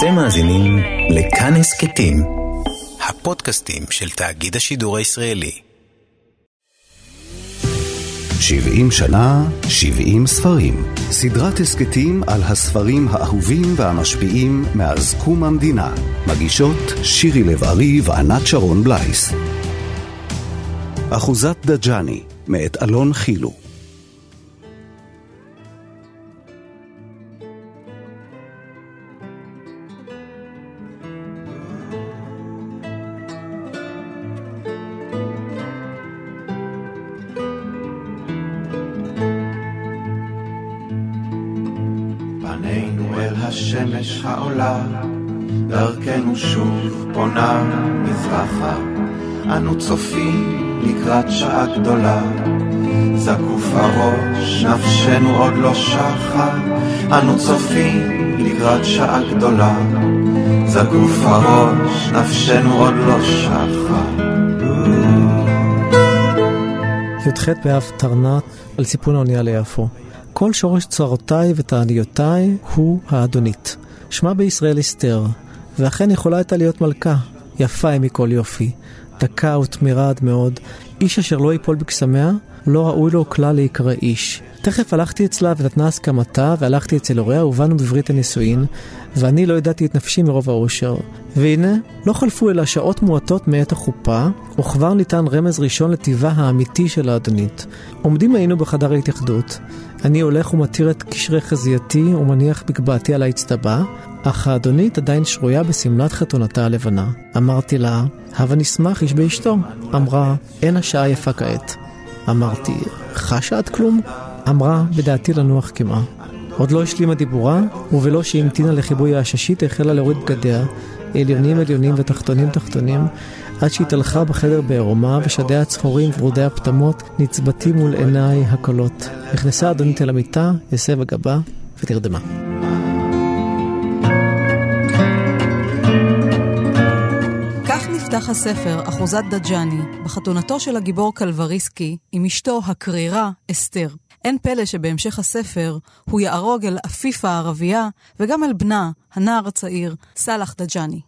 אתם מאזינים לכאן הסכתים, הפודקאסטים של תאגיד השידור הישראלי. 70 שנה, 70 ספרים. סדרת הסכתים על הספרים האהובים והמשפיעים מאז קום המדינה. מגישות שירי לב-ארי וענת שרון בלייס. אחוזת דג'אני, מאת אלון חילו. לקראת שעה גדולה. זקוף הראש, נפשנו עוד לא שחה. י"ח באב תרנה על סיפון האונייה ליפו. כל שורש צרותיי ותעניותיי הוא האדונית. שמה בישראל אסתר, ואכן יכולה הייתה להיות מלכה, יפה היא מכל יופי, דקה ותמירה עד מאוד, איש אשר לא ייפול בקסמיה, לא ראוי לו כלל להיקרא איש. תכף הלכתי אצלה ונתנה הסכמתה, והלכתי אצל הוריה ובאנו בברית הנישואין, ואני לא ידעתי את נפשי מרוב האושר. והנה, לא חלפו אלא שעות מועטות מעת החופה, וכבר ניתן רמז ראשון לטיבה האמיתי של האדונית. עומדים היינו בחדר ההתייחדות. אני הולך ומתיר את קשרי חזייתי ומניח מגבעתי על האצטבה, אך האדונית עדיין שרויה בשמלת חתונתה הלבנה. אמרתי לה, הבה נשמח איש באשתו. אמרה, אין השעה יפה כעת. אמרתי, חשה את כלום? אמרה, בדעתי לנוח קמעה. עוד לא השלימה דיבורה, ובלא שהמתינה לכיבוי העששית החלה להוריד בגדיה, עליונים עליונים ותחתונים תחתונים, עד שהתהלכה בחדר בעירומה, ושדיה הצחורים ורודי הפטמות נצבטים מול עיניי הקלות. נכנסה אדונית אל המיטה, הסבה גבה, ונרדמה. נפתח הספר אחוזת דג'אני, בחתונתו של הגיבור קלבריסקי עם אשתו הקרירה אסתר. אין פלא שבהמשך הספר הוא יערוג אל עפיף הערבייה וגם אל בנה, הנער הצעיר, סאלח דג'אני.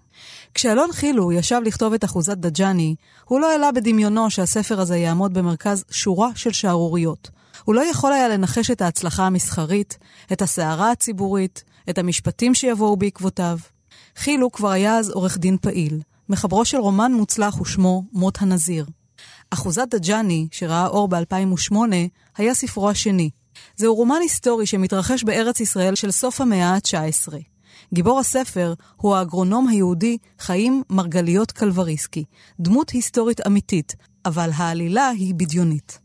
כשאלון חילו ישב לכתוב את אחוזת דג'אני, הוא לא העלה בדמיונו שהספר הזה יעמוד במרכז שורה של שערוריות. הוא לא יכול היה לנחש את ההצלחה המסחרית, את הסערה הציבורית, את המשפטים שיבואו בעקבותיו. חילו כבר היה אז עורך דין פעיל. מחברו של רומן מוצלח ושמו מות הנזיר. אחוזת דג'אני, שראה אור ב-2008, היה ספרו השני. זהו רומן היסטורי שמתרחש בארץ ישראל של סוף המאה ה-19. גיבור הספר הוא האגרונום היהודי חיים מרגליות קלבריסקי, דמות היסטורית אמיתית, אבל העלילה היא בדיונית.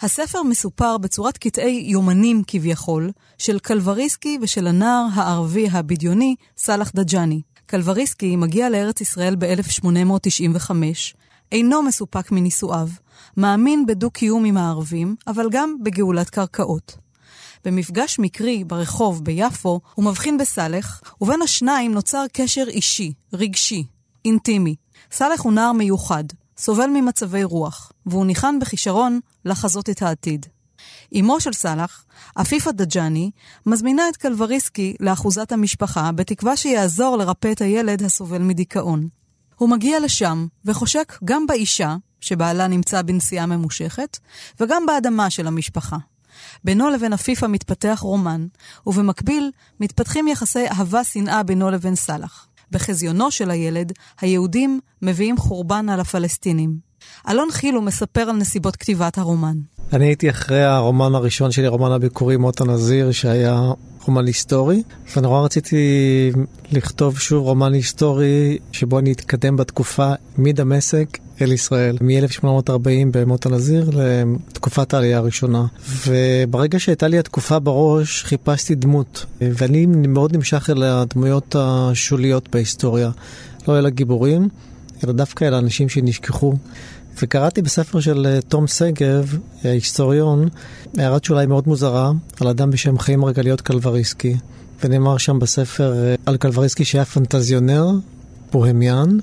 הספר מסופר בצורת קטעי יומנים כביכול, של קלבריסקי ושל הנער הערבי הבדיוני סאלח דג'אני. קלבריסקי מגיע לארץ ישראל ב-1895, אינו מסופק מנישואיו, מאמין בדו-קיום עם הערבים, אבל גם בגאולת קרקעות. במפגש מקרי ברחוב ביפו, הוא מבחין בסאלח, ובין השניים נוצר קשר אישי, רגשי, אינטימי. סאלח הוא נער מיוחד, סובל ממצבי רוח, והוא ניחן בכישרון לחזות את העתיד. אמו של סאלח, עפיפה דג'אני, מזמינה את קלבריסקי לאחוזת המשפחה, בתקווה שיעזור לרפא את הילד הסובל מדיכאון. הוא מגיע לשם, וחושק גם באישה, שבעלה נמצא בנסיעה ממושכת, וגם באדמה של המשפחה. בינו לבין עפיפה מתפתח רומן, ובמקביל מתפתחים יחסי אהבה-שנאה בינו לבין סאלח. בחזיונו של הילד, היהודים מביאים חורבן על הפלסטינים. אלון חילו מספר על נסיבות כתיבת הרומן. אני הייתי אחרי הרומן הראשון שלי, רומן הביקורי מות הנזיר, שהיה רומן היסטורי, ונורא רציתי לכתוב שוב רומן היסטורי שבו אני אתקדם בתקופה מדמשק אל ישראל, מ-1840 במות הנזיר לתקופת העלייה הראשונה. וברגע שהייתה לי התקופה בראש, חיפשתי דמות, ואני מאוד נמשך אל הדמויות השוליות בהיסטוריה. לא אל הגיבורים, אלא דווקא אל האנשים שנשכחו. וקראתי בספר של תום שגב, ההיסטוריון, הערת שוליים מאוד מוזרה על אדם בשם חיים מרגליות קלבריסקי. ונאמר שם בספר על קלבריסקי שהיה פנטזיונר, בוהמיאן,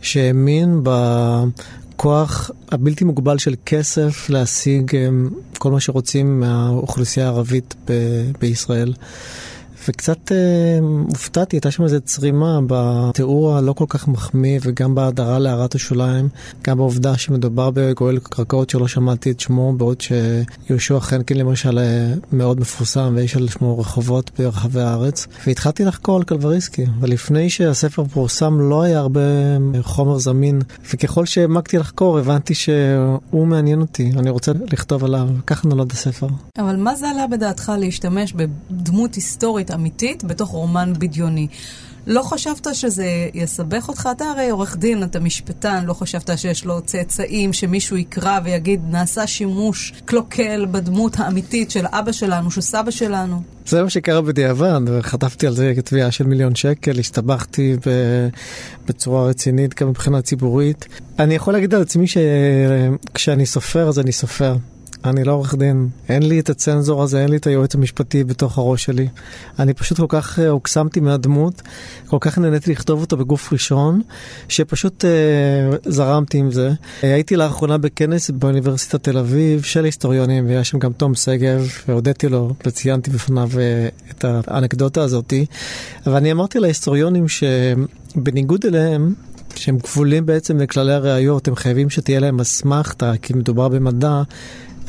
שהאמין בכוח הבלתי מוגבל של כסף להשיג כל מה שרוצים מהאוכלוסייה הערבית ב- בישראל. וקצת אה, הופתעתי, הייתה שם איזו צרימה בתיאור הלא כל כך מחמיא וגם בהדרה להערת השוליים, גם בעובדה שמדובר בגואל קרקעות שלא שמעתי את שמו, בעוד שיהושע חנקין למשל אה, מאוד מפורסם ויש על שמו רחובות ברחבי הארץ. והתחלתי לחקור על קלבריסקי, ולפני שהספר פורסם לא היה הרבה חומר זמין, וככל שהעמקתי לחקור הבנתי שהוא מעניין אותי, אני רוצה לכתוב עליו, ככה נולד הספר. אבל מה זה עלה בדעתך להשתמש בדמות היסטורית אמיתית בתוך רומן בדיוני? לא חשבת שזה יסבך אותך? אתה הרי עורך דין, אתה משפטן, לא חשבת שיש לו צאצאים, שמישהו יקרא ויגיד, נעשה שימוש קלוקל בדמות האמיתית של אבא שלנו, של סבא שלנו? זה מה שקרה בדיעבד, וחטפתי על זה תביעה של מיליון שקל, הסתבכתי בצורה רצינית גם מבחינה ציבורית. אני יכול להגיד על עצמי שכשאני סופר אז אני סופר. אני לא עורך דין, אין לי את הצנזור הזה, אין לי את היועץ המשפטי בתוך הראש שלי. אני פשוט כל כך אה, הוקסמתי מהדמות, כל כך נהניתי לכתוב אותו בגוף ראשון, שפשוט אה, זרמתי עם זה. אה, הייתי לאחרונה בכנס באוניברסיטת תל אביב של היסטוריונים, והיה שם גם תום שגב, והודיתי לו וציינתי בפניו אה, את האנקדוטה הזאתי. ואני אמרתי להיסטוריונים שבניגוד אליהם, שהם כבולים בעצם לכללי הראיות, הם חייבים שתהיה להם אסמכתה, כי מדובר במדע,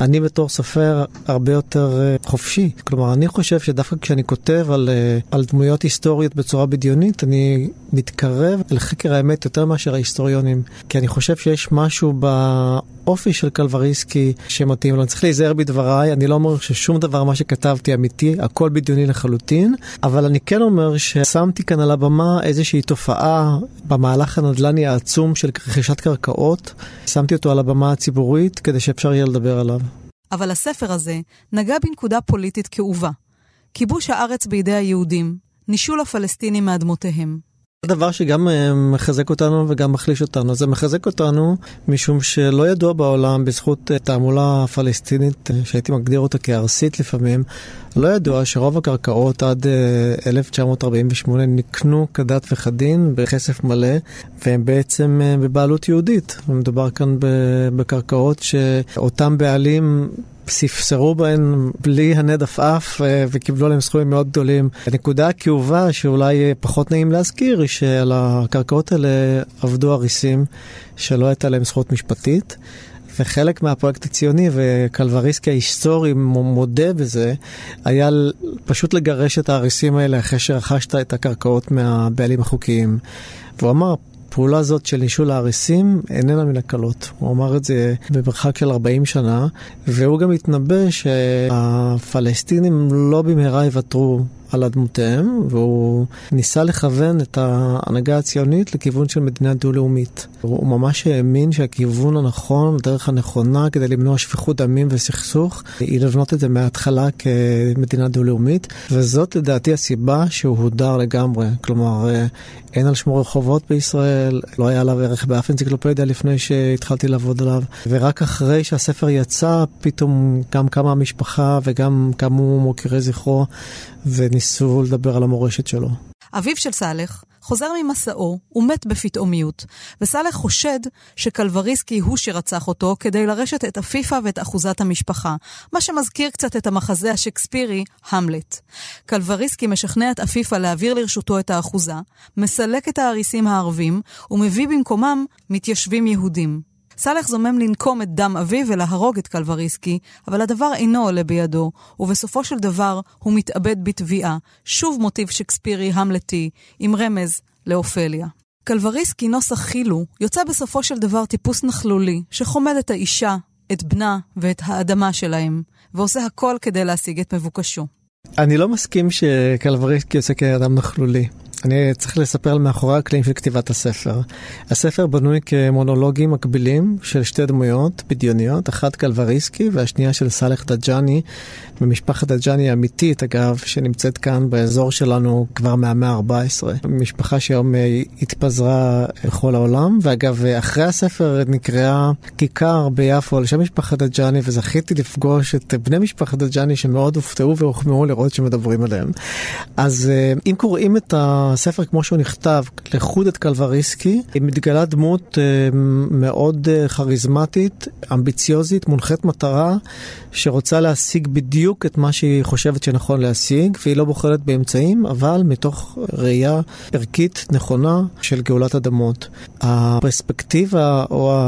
אני בתור סופר הרבה יותר uh, חופשי. כלומר, אני חושב שדווקא כשאני כותב על, uh, על דמויות היסטוריות בצורה בדיונית, אני מתקרב לחקר האמת יותר מאשר ההיסטוריונים. כי אני חושב שיש משהו באופי של קלבריסקי שמתאים לו. אני צריך להיזהר בדבריי, אני לא אומר ששום דבר מה שכתבתי אמיתי, הכל בדיוני לחלוטין, אבל אני כן אומר ששמתי כאן על הבמה איזושהי תופעה במהלך הנדל"ני העצום של רכישת קרקעות, שמתי אותו על הבמה הציבורית כדי שאפשר יהיה לדבר עליו. אבל הספר הזה נגע בנקודה פוליטית כאובה. כיבוש הארץ בידי היהודים, נישול הפלסטינים מאדמותיהם. זה דבר שגם אה, מחזק אותנו וגם מחליש אותנו. זה מחזק אותנו משום שלא ידוע בעולם בזכות אה, תעמולה פלסטינית, אה, שהייתי מגדיר אותה כארסית לפעמים, לא ידוע שרוב הקרקעות עד 1948 נקנו כדת וכדין בכסף מלא, והם בעצם בבעלות יהודית. מדובר כאן בקרקעות שאותם בעלים ספסרו בהן בלי הנד עפעף אה, וקיבלו עליהם סכומים מאוד גדולים. הנקודה הכאובה שאולי פחות נעים להזכיר היא שעל הקרקעות האלה עבדו אריסים שלא הייתה להם זכות משפטית. וחלק מהפרויקט הציוני, וקלבריסקי ההיסטורי מודה בזה, היה פשוט לגרש את האריסים האלה אחרי שרכשת את הקרקעות מהבעלים החוקיים. והוא אמר, הפעולה הזאת של נישול האריסים איננה מן הקלות. הוא אמר את זה במרחק של 40 שנה, והוא גם התנבא שהפלסטינים לא במהרה יוותרו על אדמותיהם, והוא ניסה לכוון את ההנהגה הציונית לכיוון של מדינה דו-לאומית. הוא ממש האמין שהכיוון הנכון, הדרך הנכונה כדי למנוע שפיכות דמים וסכסוך, היא לבנות את זה מההתחלה כמדינה דו-לאומית, וזאת לדעתי הסיבה שהוא הודר לגמרי. כלומר, אין על שמו רחובות בישראל, לא היה עליו ערך באף אנציקלופדיה לפני שהתחלתי לעבוד עליו, ורק אחרי שהספר יצא, פתאום גם קמה המשפחה וגם קמו מוקירי זכרו, וניסו לדבר על המורשת שלו. אביו של סאלח חוזר ממסעו ומת בפתאומיות, וסאלח חושד שקלבריסקי הוא שרצח אותו כדי לרשת את עפיפה ואת אחוזת המשפחה, מה שמזכיר קצת את המחזה השקספירי, המלט. קלבריסקי משכנע את עפיפה להעביר לרשותו את האחוזה, מסלק את האריסים הערבים, ומביא במקומם מתיישבים יהודים. סאלח זומם לנקום את דם אביו ולהרוג את קלבריסקי, אבל הדבר אינו עולה בידו, ובסופו של דבר הוא מתאבד בתביעה, שוב מוטיב שקספירי המלטי, עם רמז לאופליה. קלבריסקי נוסח חילו יוצא בסופו של דבר טיפוס נכלולי, שחומד את האישה, את בנה ואת האדמה שלהם, ועושה הכל כדי להשיג את מבוקשו. אני לא מסכים שקלבריסקי יוצא כאדם נכלולי. אני צריך לספר על מאחורי הקלעים של כתיבת הספר. הספר בנוי כמונולוגים מקבילים של שתי דמויות בדיוניות, אחת קלבריסקי והשנייה של סאלח דג'אני, ממשפחת דג'אני האמיתית אגב, שנמצאת כאן באזור שלנו כבר מהמאה ה-14. משפחה שהיום אה, התפזרה בכל העולם, ואגב, אחרי הספר נקראה כיכר ביפו על שם משפחת דג'אני, וזכיתי לפגוש את בני משפחת דג'אני שמאוד הופתעו והוחמאו לראות שמדברים עליהם. אז אה, אם קוראים את ה... בספר כמו שהוא נכתב, לחוד את קלבריסקי, היא מתגלה דמות אה, מאוד אה, כריזמטית, אמביציוזית, מונחית מטרה, שרוצה להשיג בדיוק את מה שהיא חושבת שנכון להשיג, והיא לא בוחרת באמצעים, אבל מתוך ראייה ערכית נכונה של גאולת אדמות. הפרספקטיבה או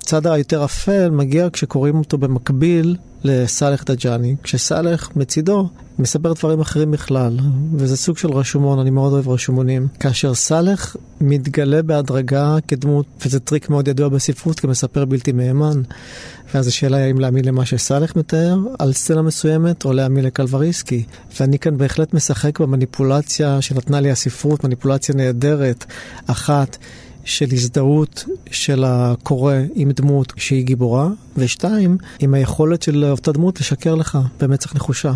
הצד היותר אפל מגיע כשקוראים אותו במקביל לסאלח דג'אני, כשסאלח מצידו מספר דברים אחרים בכלל, וזה סוג של רשומון, אני מאוד אוהב רשומונים. כאשר סאלח מתגלה בהדרגה כדמות, וזה טריק מאוד ידוע בספרות, כמספר בלתי מהימן, ואז השאלה היא האם להאמין למה שסאלח מתאר על סצנה מסוימת, או להאמין לקלווריסקי. ואני כאן בהחלט משחק במניפולציה שנתנה לי הספרות, מניפולציה נהדרת, אחת. של הזדהות של הקורא עם דמות שהיא גיבורה, ושתיים, עם היכולת של אותה דמות לשקר לך במצח נחושה.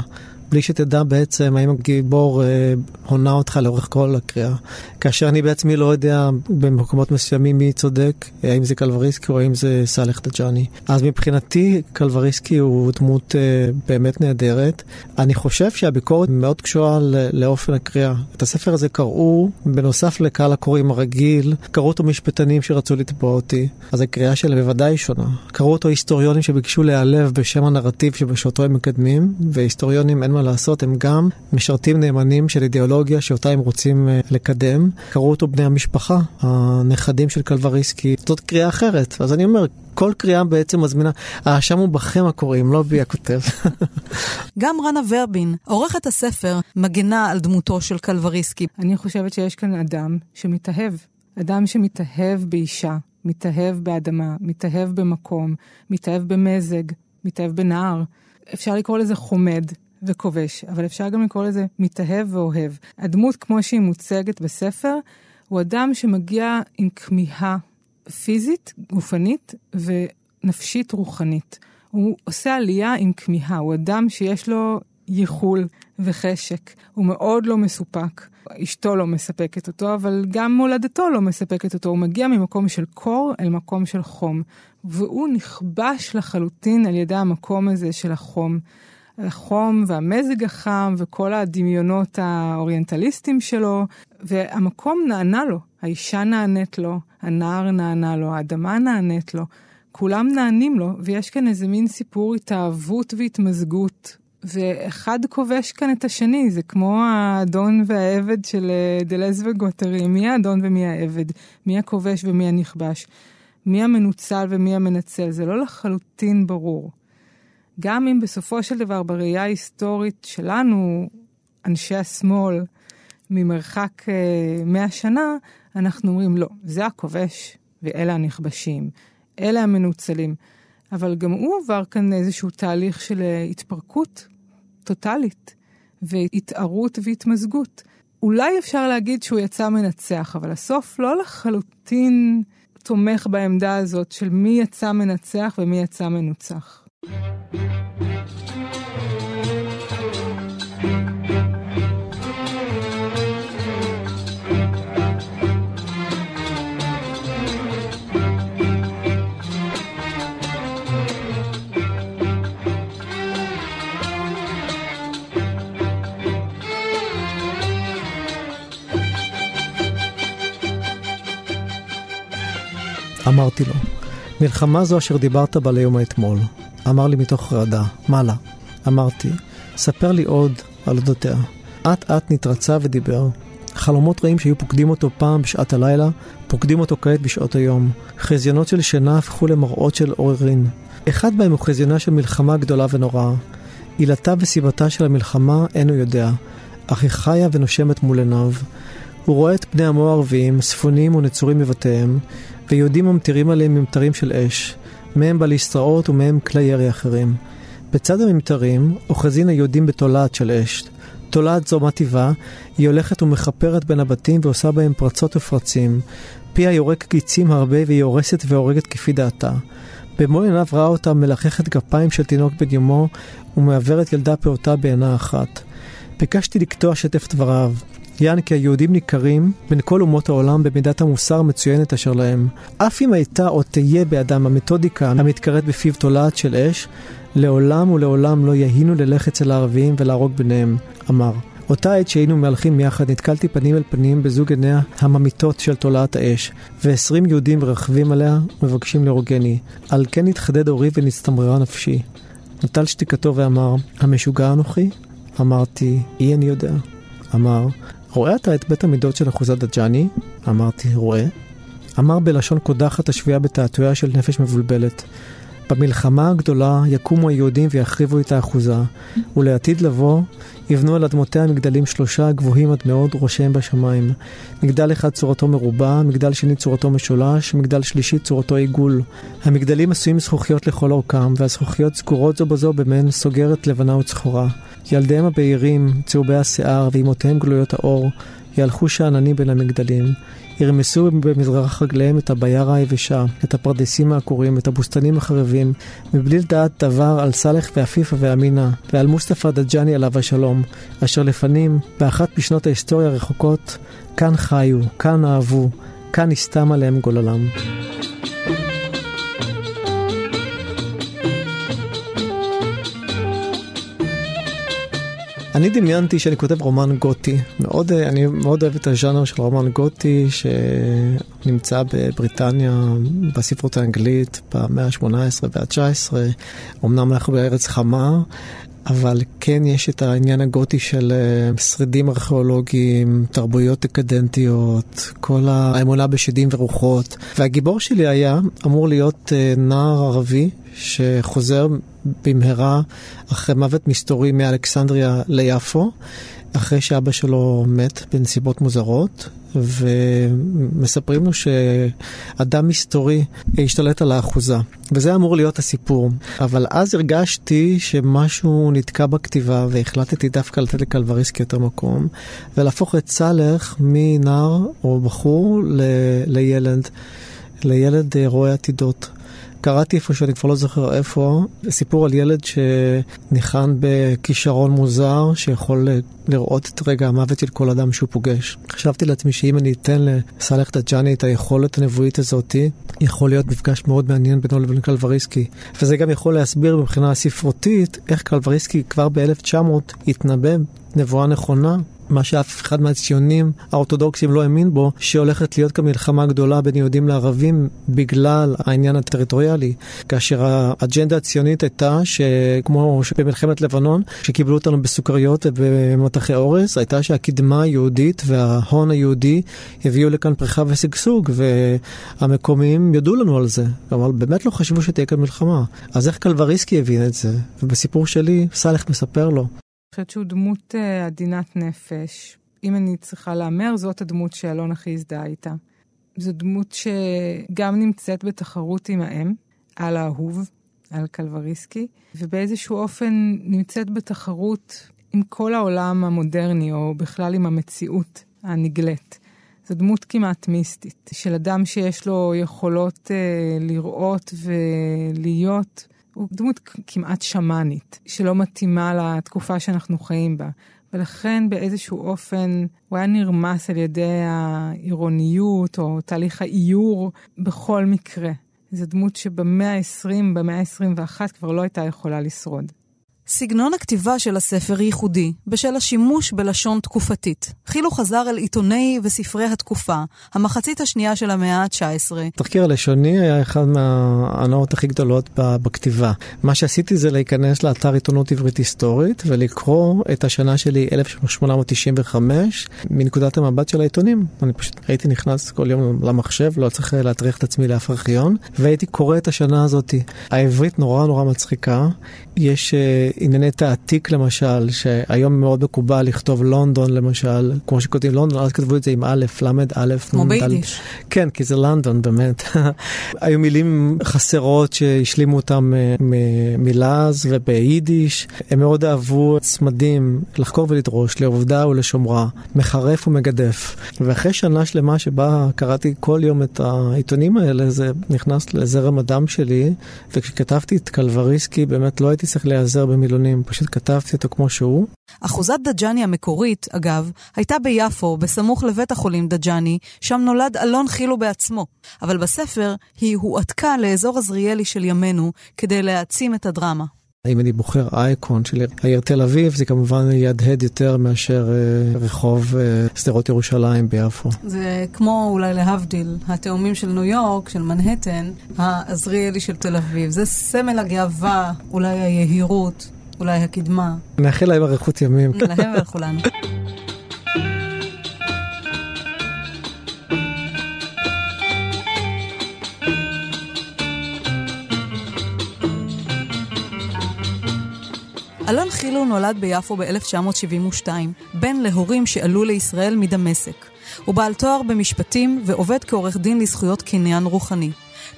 בלי שתדע בעצם האם הגיבור אה, הונה אותך לאורך כל הקריאה. כאשר אני בעצמי לא יודע במקומות מסוימים מי צודק, האם זה קלבריסקי או האם זה סאלח דג'אני. אז מבחינתי קלבריסקי הוא דמות אה, באמת נהדרת. אני חושב שהביקורת מאוד קשורה לאופן הקריאה. את הספר הזה קראו, בנוסף לקהל הקוראים הרגיל, קראו אותו משפטנים שרצו לתבוע אותי. אז הקריאה שלהם בוודאי שונה. קראו אותו היסטוריונים שביקשו להיעלב בשם הנרטיב שבשעותו הם מקדמים, והיסטוריונים אין מה לעשות, הם גם משרתים נאמנים של אידיאולוגיה שאותה הם רוצים uh, לקדם. קראו אותו בני המשפחה, הנכדים של קלבריסקי. זאת קריאה אחרת. אז אני אומר, כל קריאה בעצם מזמינה, האשם הוא בכם הקוראים, לא בי הכותב. גם רנה ורבין, עורכת הספר, מגנה על דמותו של קלבריסקי. אני חושבת שיש כאן אדם שמתאהב. אדם שמתאהב באישה, מתאהב באדמה, מתאהב במקום, מתאהב במזג, מתאהב בנער. אפשר לקרוא לזה חומד, וכובש, אבל אפשר גם לקרוא לזה מתאהב ואוהב. הדמות, כמו שהיא מוצגת בספר, הוא אדם שמגיע עם כמיהה פיזית, גופנית ונפשית רוחנית. הוא עושה עלייה עם כמיהה, הוא אדם שיש לו ייחול וחשק. הוא מאוד לא מסופק. אשתו לא מספקת אותו, אבל גם מולדתו לא מספקת אותו. הוא מגיע ממקום של קור אל מקום של חום. והוא נכבש לחלוטין על ידי המקום הזה של החום. החום והמזג החם וכל הדמיונות האוריינטליסטיים שלו, והמקום נענה לו, האישה נענית לו, הנער נענה לו, האדמה נענית לו, כולם נענים לו, ויש כאן איזה מין סיפור התאהבות והתמזגות. ואחד כובש כאן את השני, זה כמו האדון והעבד של אה, דלז וגוטרי, מי האדון ומי העבד, מי הכובש ומי הנכבש, מי המנוצל ומי המנצל, זה לא לחלוטין ברור. גם אם בסופו של דבר בראייה ההיסטורית שלנו, אנשי השמאל, ממרחק uh, 100 שנה, אנחנו אומרים, לא, זה הכובש ואלה הנכבשים, אלה המנוצלים. אבל גם הוא עבר כאן איזשהו תהליך של uh, התפרקות טוטאלית, והתערות והתמזגות. אולי אפשר להגיד שהוא יצא מנצח, אבל הסוף לא לחלוטין תומך בעמדה הזאת של מי יצא מנצח ומי יצא מנוצח. אמרתי לו, מלחמה זו אשר דיברת בה ליום האתמול. אמר לי מתוך רעדה, מה לה? אמרתי, ספר לי עוד על אודותיה. אט אט נתרצה ודיבר. חלומות רעים שהיו פוקדים אותו פעם בשעת הלילה, פוקדים אותו כעת בשעות היום. חזיונות של שינה הפכו למראות של עוררין. אחד מהם הוא חזיונה של מלחמה גדולה ונוראה. עילתה וסיבתה של המלחמה אין הוא יודע, אך היא חיה ונושמת מול עיניו. הוא רואה את בני עמו הערביים, ספונים ונצורים מבתיהם, ויהודים ממטירים עליהם ממטרים של אש. מהם בליסטראות ומהם כלי ירי אחרים. בצד הממטרים אוחזין היהודים בתולעת של אש. תולעת זו מה טיבה, היא הולכת ומכפרת בין הבתים ועושה בהם פרצות ופרצים. פיה יורק גיצים הרבה והיא הורסת והורגת כפי דעתה. במו עיניו ראה אותה מלחכת כפיים של תינוק בן יומו ומעוורת ילדה פעוטה בעינה אחת. ביקשתי לקטוע שטף דבריו. יען כי היהודים ניכרים בין כל אומות העולם במידת המוסר המצוינת אשר להם. אף אם הייתה או תהיה בידם המתודיקה המתקראת בפיו תולעת של אש, לעולם ולעולם לא יהינו ללך אצל הערבים ולהרוג ביניהם, אמר. אותה עת שהיינו מהלכים יחד, נתקלתי פנים אל פנים בזוג עיניה הממיתות של תולעת האש, ועשרים יהודים רכבים עליה ומבקשים להורגני. על כן התחדד אורי ונצטמררה נפשי. נטל שתיקתו ואמר, המשוגע אנוכי? אמרתי, אי אני יודע. אמר, רואה אתה את בית המידות של אחוזת דג'אני? אמרתי, רואה. אמר בלשון קודחת השביעה בתעתועיה של נפש מבולבלת. במלחמה הגדולה יקומו היהודים ויחריבו את האחוזה, ולעתיד לבוא יבנו על אדמותיה מגדלים שלושה גבוהים עד מאוד ראשיהם בשמיים. מגדל אחד צורתו מרובע, מגדל שני צורתו משולש, מגדל שלישי צורתו עיגול. המגדלים עשויים זכוכיות לכל אורכם, והזכוכיות סגורות זו בזו במעין סוגרת לבנה וצחורה. ילדיהם הבהירים, צהובי השיער ואימותיהם גלויות האור, יהלכו שאננים בין המגדלים. ירמסו במזרח רגליהם את הבירה היבשה, את הפרדסים העקורים, את הבוסתנים החרבים, מבלי לדעת דבר על סאלח ועפיפה ואמינה, ועל מוסטפא דג'אני עליו השלום, אשר לפנים, באחת משנות ההיסטוריה הרחוקות, כאן חיו, כאן אהבו, כאן נסתם עליהם גוללם. אני דמיינתי שאני כותב רומן גותי. מאוד, אני מאוד אוהב את הז'אנר של רומן גותי שנמצא בבריטניה בספרות האנגלית במאה ה-18 וה-19. אמנם אנחנו בארץ חמה, אבל כן יש את העניין הגותי של אה, שרידים ארכיאולוגיים, תרבויות דקדנטיות, כל האמונה בשדים ורוחות. והגיבור שלי היה אמור להיות אה, נער ערבי שחוזר במהרה אחרי מוות מסתורי מאלכסנדריה ליפו, אחרי שאבא שלו מת בנסיבות מוזרות, ומספרים לו שאדם מסתורי השתלט על האחוזה, וזה אמור להיות הסיפור. אבל אז הרגשתי שמשהו נתקע בכתיבה, והחלטתי דווקא לתת לקלבריסקי יותר מקום, ולהפוך את סאלח מנער או בחור ל... לילד, לילד אה, רואה עתידות. קראתי איפה שאני כבר לא זוכר איפה, סיפור על ילד שניחן בכישרון מוזר, שיכול לראות את רגע המוות של כל אדם שהוא פוגש. חשבתי לעצמי שאם אני אתן לסאלח דג'אני את היכולת הנבואית הזאתי, יכול להיות מפגש מאוד מעניין בינו לבין קלבריסקי. וזה גם יכול להסביר מבחינה ספרותית איך קלבריסקי כבר ב-1900 התנבא נבואה נכונה מה שאף אחד מהציונים האורתודוקסים לא האמין בו, שהולכת להיות כאן מלחמה גדולה בין יהודים לערבים בגלל העניין הטריטוריאלי. כאשר האג'נדה הציונית הייתה שכמו במלחמת לבנון, שקיבלו אותנו בסוכריות ובמטחי אורז, הייתה שהקדמה היהודית וההון היהודי הביאו לכאן פריחה ושגשוג, והמקומיים ידעו לנו על זה, אבל באמת לא חשבו שתהיה כאן מלחמה. אז איך קלבריסקי הבין את זה? ובסיפור שלי, סאלח מספר לו. חושבת שהוא דמות uh, עדינת נפש. אם אני צריכה להמר, זאת הדמות שאלון הכי הזדהה איתה. זו דמות שגם נמצאת בתחרות עם האם, על האהוב, על קלבריסקי, ובאיזשהו אופן נמצאת בתחרות עם כל העולם המודרני, או בכלל עם המציאות הנגלית. זו דמות כמעט מיסטית, של אדם שיש לו יכולות uh, לראות ולהיות הוא דמות כמעט שמאנית, שלא מתאימה לתקופה שאנחנו חיים בה. ולכן באיזשהו אופן הוא היה נרמס על ידי העירוניות או תהליך האיור בכל מקרה. זו דמות שבמאה ה-20, במאה ה-21 כבר לא הייתה יכולה לשרוד. סגנון הכתיבה של הספר ייחודי, בשל השימוש בלשון תקופתית. חילו חזר אל עיתוני וספרי התקופה, המחצית השנייה של המאה ה-19. התחקיר הלשוני היה אחד מההנאות הכי גדולות בכתיבה. מה שעשיתי זה להיכנס לאתר עיתונות עברית היסטורית ולקרוא את השנה שלי 1895 מנקודת המבט של העיתונים. אני פשוט הייתי נכנס כל יום למחשב, לא צריך להטריח את עצמי לאף ארכיון, והייתי קורא את השנה הזאת. העברית נורא נורא מצחיקה. יש אה, ענייני תעתיק למשל, שהיום מאוד מקובל לכתוב לונדון למשל, כמו שכותבים לונדון, אז כתבו את זה עם א', ל', א', כמו ביידיש. כן, כי זה לונדון באמת. היו מילים חסרות שהשלימו אותם אה, מלעז וביידיש. הם מאוד אהבו צמדים לחקור ולדרוש, לעובדה ולשומרה, מחרף ומגדף. ואחרי שנה שלמה שבה קראתי כל יום את העיתונים האלה, זה נכנס לזרם הדם שלי, וכשכתבתי את קלבריסקי באמת לא הייתי צריך להיעזר במילונים, פשוט כתבתי אותו כמו שהוא. אחוזת דג'אני המקורית, אגב, הייתה ביפו, בסמוך לבית החולים דג'אני, שם נולד אלון חילו בעצמו. אבל בספר היא הועתקה לאזור עזריאלי של ימינו כדי להעצים את הדרמה. אם אני בוחר אייקון של העיר תל אביב, זה כמובן יהדהד יותר מאשר אה, רחוב אה, שדרות ירושלים ביפו. זה כמו אולי להבדיל, התאומים של ניו יורק, של מנהטן, העזריאלי של תל אביב. זה סמל הגאווה, אולי היהירות, אולי הקדמה. נאחל להם אריכות ימים. להם ולכולנו. אלון חילו נולד ביפו ב-1972, בן להורים שעלו לישראל מדמשק. הוא בעל תואר במשפטים ועובד כעורך דין לזכויות קניין רוחני.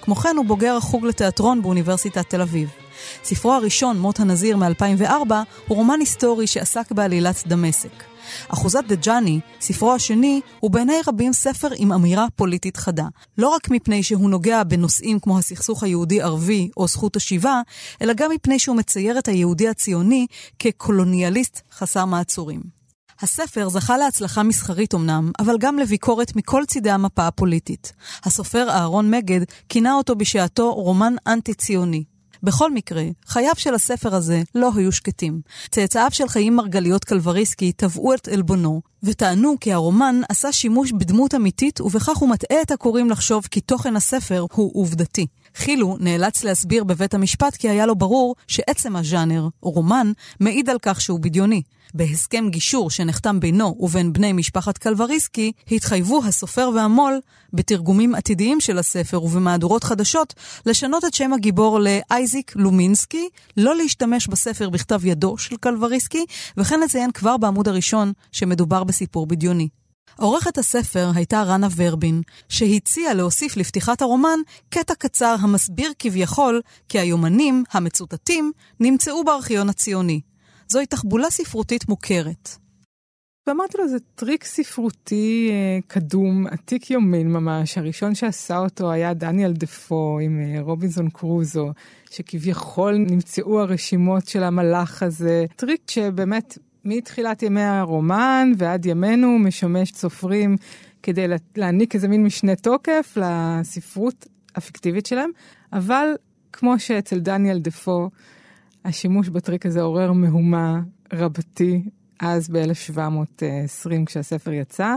כמו כן הוא בוגר החוג לתיאטרון באוניברסיטת תל אביב. ספרו הראשון, מות הנזיר מ-2004, הוא רומן היסטורי שעסק בעלילת דמשק. אחוזת דג'אני, ספרו השני, הוא בעיני רבים ספר עם אמירה פוליטית חדה. לא רק מפני שהוא נוגע בנושאים כמו הסכסוך היהודי-ערבי או זכות השיבה, אלא גם מפני שהוא מצייר את היהודי הציוני כקולוניאליסט חסר מעצורים. הספר זכה להצלחה מסחרית אמנם, אבל גם לביקורת מכל צידי המפה הפוליטית. הסופר אהרון מגד כינה אותו בשעתו רומן אנטי-ציוני. בכל מקרה, חייו של הספר הזה לא היו שקטים. צאצאיו של חיים מרגליות קלבריסקי תבעו את עלבונו, וטענו כי הרומן עשה שימוש בדמות אמיתית, ובכך הוא מטעה את הקוראים לחשוב כי תוכן הספר הוא עובדתי. חילו נאלץ להסביר בבית המשפט כי היה לו ברור שעצם הז'אנר, רומן, מעיד על כך שהוא בדיוני. בהסכם גישור שנחתם בינו ובין בני משפחת קלבריסקי, התחייבו הסופר והמו"ל, בתרגומים עתידיים של הספר ובמהדורות חדשות, לשנות את שם הגיבור לאייזיק לומינסקי, לא להשתמש בספר בכתב ידו של קלבריסקי, וכן לציין כבר בעמוד הראשון שמדובר בסיפור בדיוני. עורכת הספר הייתה רנה ורבין, שהציעה להוסיף לפתיחת הרומן קטע קצר המסביר כביכול כי היומנים המצוטטים נמצאו בארכיון הציוני. זוהי תחבולה ספרותית מוכרת. ואמרתי לו, זה טריק ספרותי אה, קדום, עתיק יומין ממש. הראשון שעשה אותו היה דניאל דפו עם אה, רובינזון קרוזו, שכביכול נמצאו הרשימות של המלח הזה. טריק שבאמת מתחילת ימי הרומן ועד ימינו משמש סופרים כדי להעניק איזה מין משנה תוקף לספרות הפיקטיבית שלהם, אבל כמו שאצל דניאל דפו, השימוש בטריק הזה עורר מהומה רבתי אז ב-1720 כשהספר יצא,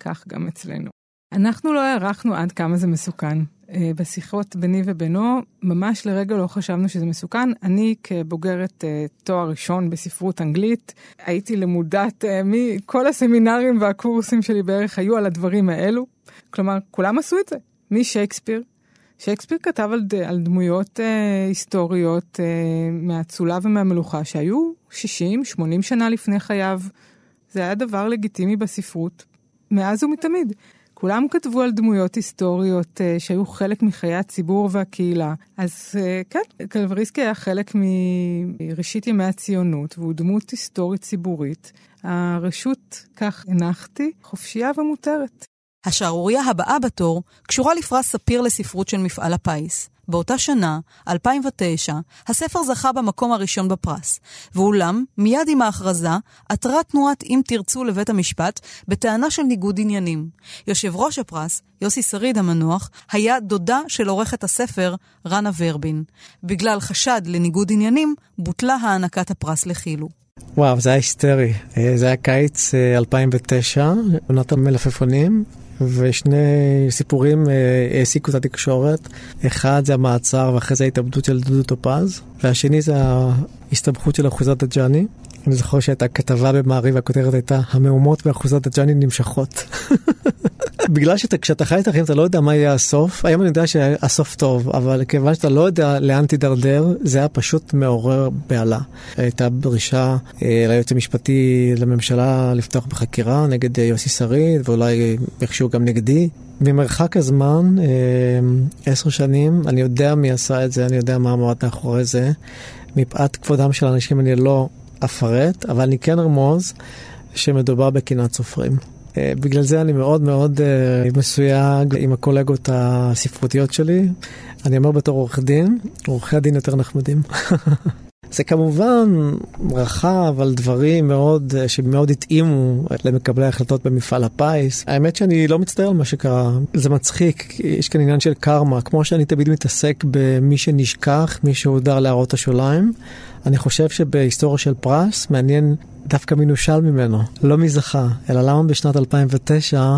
כך גם אצלנו. אנחנו לא הערכנו עד כמה זה מסוכן. אה, בשיחות ביני ובינו, ממש לרגע לא חשבנו שזה מסוכן. אני כבוגרת אה, תואר ראשון בספרות אנגלית, הייתי למודת, אה, מכל הסמינרים והקורסים שלי בערך היו על הדברים האלו. כלומר, כולם עשו את זה, משייקספיר. שייקספיר כתב על, על דמויות אה, היסטוריות אה, מהאצולה ומהמלוכה שהיו 60-80 שנה לפני חייו. זה היה דבר לגיטימי בספרות מאז ומתמיד. כולם כתבו על דמויות היסטוריות uh, שהיו חלק מחיי הציבור והקהילה. אז uh, כן, קלבריסקי היה חלק מראשית ימי הציונות, והוא דמות היסטורית ציבורית. הרשות, כך הנחתי, חופשייה ומותרת. השערורייה הבאה בתור קשורה לפרס ספיר לספרות של מפעל הפיס. באותה שנה, 2009, הספר זכה במקום הראשון בפרס, ואולם, מיד עם ההכרזה, עתרה תנועת אם תרצו לבית המשפט בטענה של ניגוד עניינים. יושב ראש הפרס, יוסי שריד המנוח, היה דודה של עורכת הספר, רנה ורבין. בגלל חשד לניגוד עניינים, בוטלה הענקת הפרס לחילו. וואו, זה היה היסטרי. אה, זה היה קיץ 2009, אה, עונת המלפפונים, ושני סיפורים אה, העסיקו את התקשורת. אחד זה המעצר ואחרי זה ההתאבדות של דודו טופז, והשני זה ההסתבכות של אחוזת הג'אני. אני זוכר שהייתה כתבה במעריב והכותרת הייתה המהומות באחוזת הג'אני נמשכות. בגלל שכשאתה חי את החיים אתה לא יודע מה יהיה הסוף, היום אני יודע שהסוף טוב, אבל כיוון שאתה לא יודע לאן תידרדר, זה היה פשוט מעורר בהלה. הייתה דרישה אה, ליועץ המשפטי לממשלה לפתוח בחקירה נגד אה, יוסי שריד, ואולי איכשהו גם נגדי. ממרחק הזמן, אה, עשר שנים, אני יודע מי עשה את זה, אני יודע מה אמרת מאחורי זה. מפאת כבודם של אנשים אני לא אפרט, אבל אני כן ארמוז שמדובר בקנאת סופרים. אה, בגלל זה אני מאוד מאוד אה, מסויג עם הקולגות הספרותיות שלי. אני אומר בתור עורך דין, עורכי הדין יותר נחמדים. זה כמובן רחב על דברים מאוד, שמאוד התאימו למקבלי ההחלטות במפעל הפיס. האמת שאני לא מצטער על מה שקרה, זה מצחיק, יש כאן עניין של קרמה, כמו שאני תמיד מתעסק במי שנשכח, מי שהודר להראות השוליים. אני חושב שבהיסטוריה של פרס מעניין דווקא מי נושל ממנו, לא מי זכה, אלא למה בשנת 2009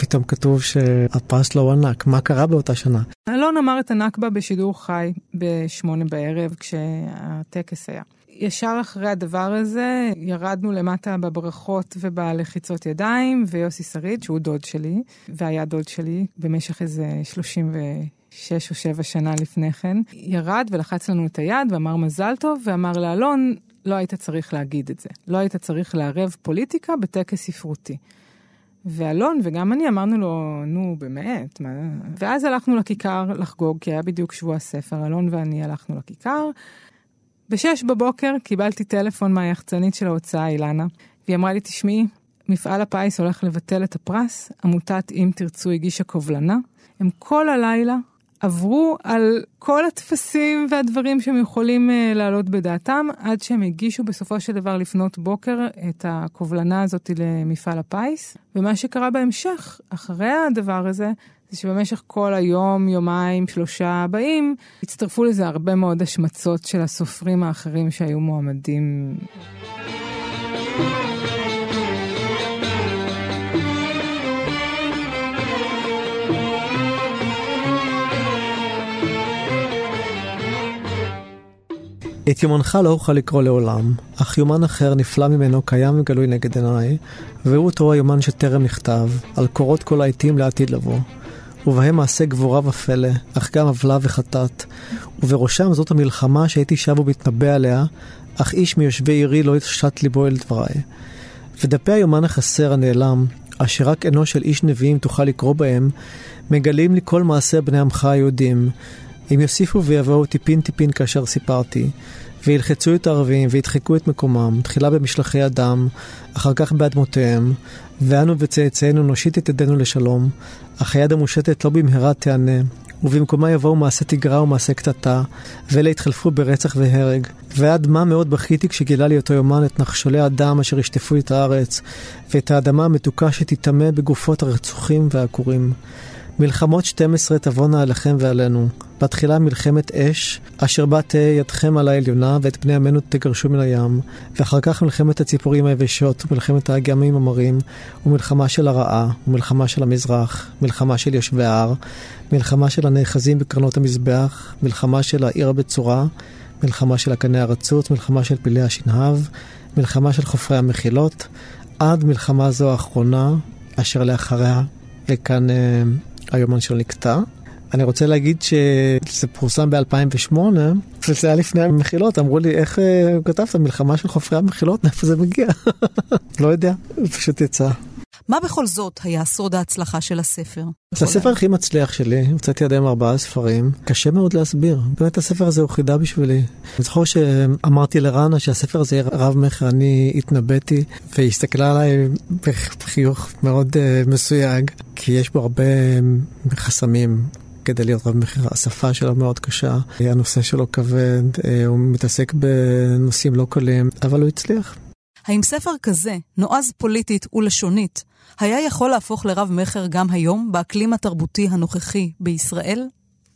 פתאום כתוב שהפרס לא הוענק, מה קרה באותה שנה? אלון אמר את הנכבה בשידור חי בשמונה בערב כשהטקס היה. ישר אחרי הדבר הזה ירדנו למטה בברכות ובלחיצות ידיים, ויוסי שריד, שהוא דוד שלי, והיה דוד שלי במשך איזה 36 או 7 שנה לפני כן, ירד ולחץ לנו את היד ואמר מזל טוב, ואמר לאלון, לא היית צריך להגיד את זה. לא היית צריך לערב פוליטיקה בטקס ספרותי. ואלון וגם אני אמרנו לו, נו באמת, מה... ואז הלכנו לכיכר לחגוג, כי היה בדיוק שבוע הספר, אלון ואני הלכנו לכיכר. בשש בבוקר קיבלתי טלפון מהיחצנית של ההוצאה, אילנה, והיא אמרה לי, תשמעי, מפעל הפיס הולך לבטל את הפרס, עמותת אם תרצו הגישה קובלנה. הם כל הלילה עברו על כל הטפסים והדברים שהם יכולים uh, להעלות בדעתם, עד שהם הגישו בסופו של דבר לפנות בוקר את הקובלנה הזאת למפעל הפיס. ומה שקרה בהמשך, אחרי הדבר הזה, זה שבמשך כל היום, יומיים, שלושה הבאים, הצטרפו לזה הרבה מאוד השמצות של הסופרים האחרים שהיו מועמדים. את יומנך לא אוכל לקרוא לעולם, אך יומן אחר נפלא ממנו קיים וגלוי נגד עיניי, והוא אותו היומן שטרם נכתב, על קורות כל העתים לעתיד לבוא. ובהם מעשה גבורה ופלא, אך גם עוולה וחטאת, ובראשם זאת המלחמה שהייתי שב ומתנבא עליה, אך איש מיושבי עירי לא ישת ליבו אל דבריי. ודפי היומן החסר הנעלם, אשר רק עינו של איש נביאים תוכל לקרוא בהם, מגלים לי כל מעשה בני עמך היהודים, אם יוסיפו ויבואו טיפין טיפין כאשר סיפרתי, וילחצו את הערבים וידחקו את מקומם, תחילה במשלחי אדם, אחר כך באדמותיהם, ואנו וצאצאינו נושיט את ידינו לשלום, אך היד המושטת לא במהרה תענה, ובמקומה יבואו מעשה תגרה ומעשה קטטה, ואלה יתחלפו ברצח והרג. ועד מה מאוד בכיתי כשגילה לי אותו יומן את נחשולי הדם אשר ישטפו את הארץ, ואת האדמה המתוקה שתטמא בגופות הרצוחים והעקורים. מלחמות 12 תבואנה עליכם ועלינו. בתחילה מלחמת אש, אשר בה תהא ידכם על העליונה, ואת בני עמנו תגרשו מן הים. ואחר כך מלחמת הציפורים היבשות, ומלחמת האגמים המרים, ומלחמה של הרעה, ומלחמה של המזרח, מלחמה של יושבי ההר, מלחמה של הנאחזים בקרנות המזבח, מלחמה של העיר הבצורה, מלחמה של הקנה הרצוץ, מלחמה של פילי השנהב, מלחמה של חופרי המחילות, עד מלחמה זו האחרונה, אשר לאחריה, וכאן... אה, היומן שלו נקטע. אני רוצה להגיד שזה פורסם ב-2008, וזה היה לפני המחילות, אמרו לי, איך uh, כתבת מלחמה של חופרי המחילות, מאיפה זה מגיע? לא יודע, פשוט יצא. מה בכל זאת היה סוד ההצלחה של הספר? זה הספר הכי מצליח שלי, הוצאתי עד היום ארבעה ספרים, קשה מאוד להסביר. באמת הספר הזה הוא חידה בשבילי. אני זוכר שאמרתי לרנה שהספר הזה יהיה רב מכר, אני התנבאתי, והיא הסתכלה עליי בחיוך מאוד uh, מסויג, כי יש בו הרבה חסמים. כדי להיות רב מכר, השפה שלו מאוד קשה, הנושא שלו כבד, אה, הוא מתעסק בנושאים לא קלים, אבל הוא הצליח. האם ספר כזה, נועז פוליטית ולשונית, היה יכול להפוך לרב-מכר גם היום, באקלים התרבותי הנוכחי בישראל?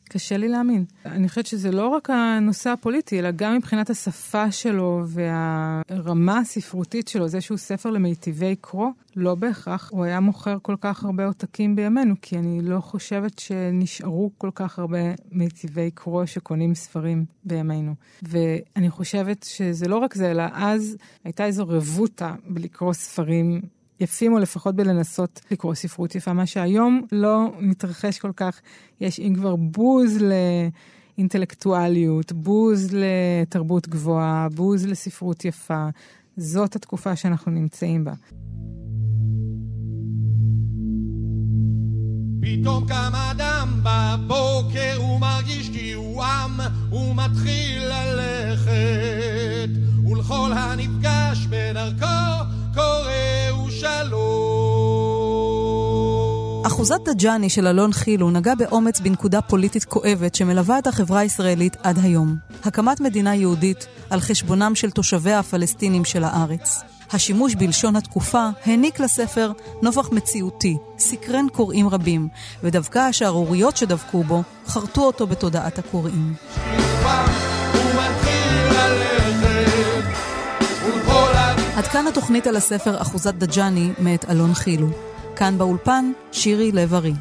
קשה לי להאמין. אני חושבת שזה לא רק הנושא הפוליטי, אלא גם מבחינת השפה שלו והרמה הספרותית שלו, זה שהוא ספר למיטיבי קרוא, לא בהכרח הוא היה מוכר כל כך הרבה עותקים בימינו, כי אני לא חושבת שנשארו כל כך הרבה מיטיבי קרוא שקונים ספרים בימינו. ואני חושבת שזה לא רק זה, אלא אז הייתה איזו רבותא בלקרוא ספרים יפים, או לפחות בלנסות לקרוא ספרות יפה, מה שהיום לא מתרחש כל כך. יש אם כבר בוז לאינטלקטואליות, בוז לתרבות גבוהה, בוז לספרות יפה. זאת התקופה שאנחנו נמצאים בה. פתאום קם אדם בבוקר, הוא מרגיש כי הוא עם, הוא מתחיל ללכת, ולכל הנפגש בדרכו קורא ושלום. אחוזת דג'אני של אלון חילו נגע באומץ בנקודה פוליטית כואבת שמלווה את החברה הישראלית עד היום. הקמת מדינה יהודית על חשבונם של תושביה הפלסטינים של הארץ. השימוש בלשון התקופה העניק לספר נופח מציאותי, סקרן קוראים רבים, ודווקא השערוריות שדבקו בו חרטו אותו בתודעת הקוראים. עד כאן התוכנית על הספר אחוזת דג'אני מאת אלון חילו. כאן באולפן, שירי לב-ארי.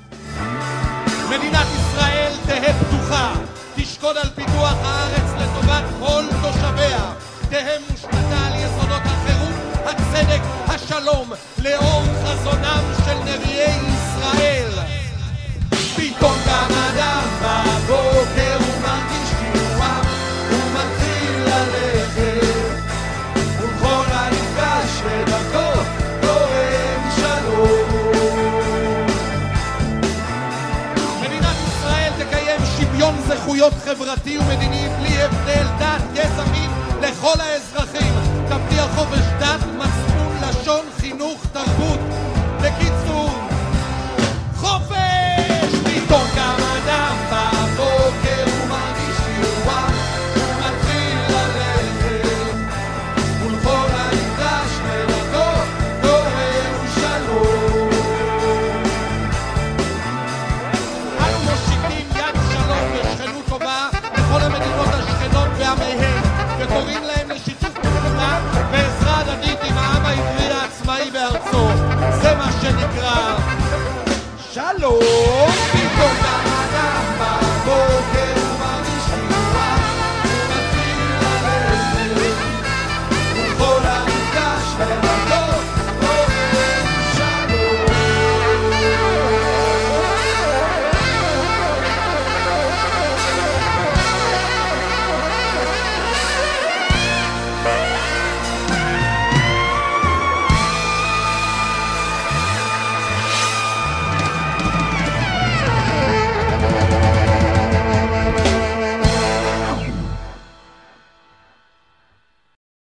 מדינת ישראל תהא פתוחה, תשקוד על פיתוח הארץ לטובת כל תושביה, תהא מושתתה על יסודות החירות, הצדק, השלום, לאור חזונם של נביאי ישראל. פתאום גם אדם בבוקר זכויות חברתי ומדיני בלי הבדל דת, גזע, מין לכל האזרחים. תבטיח חופש דת, מצפון, Oh.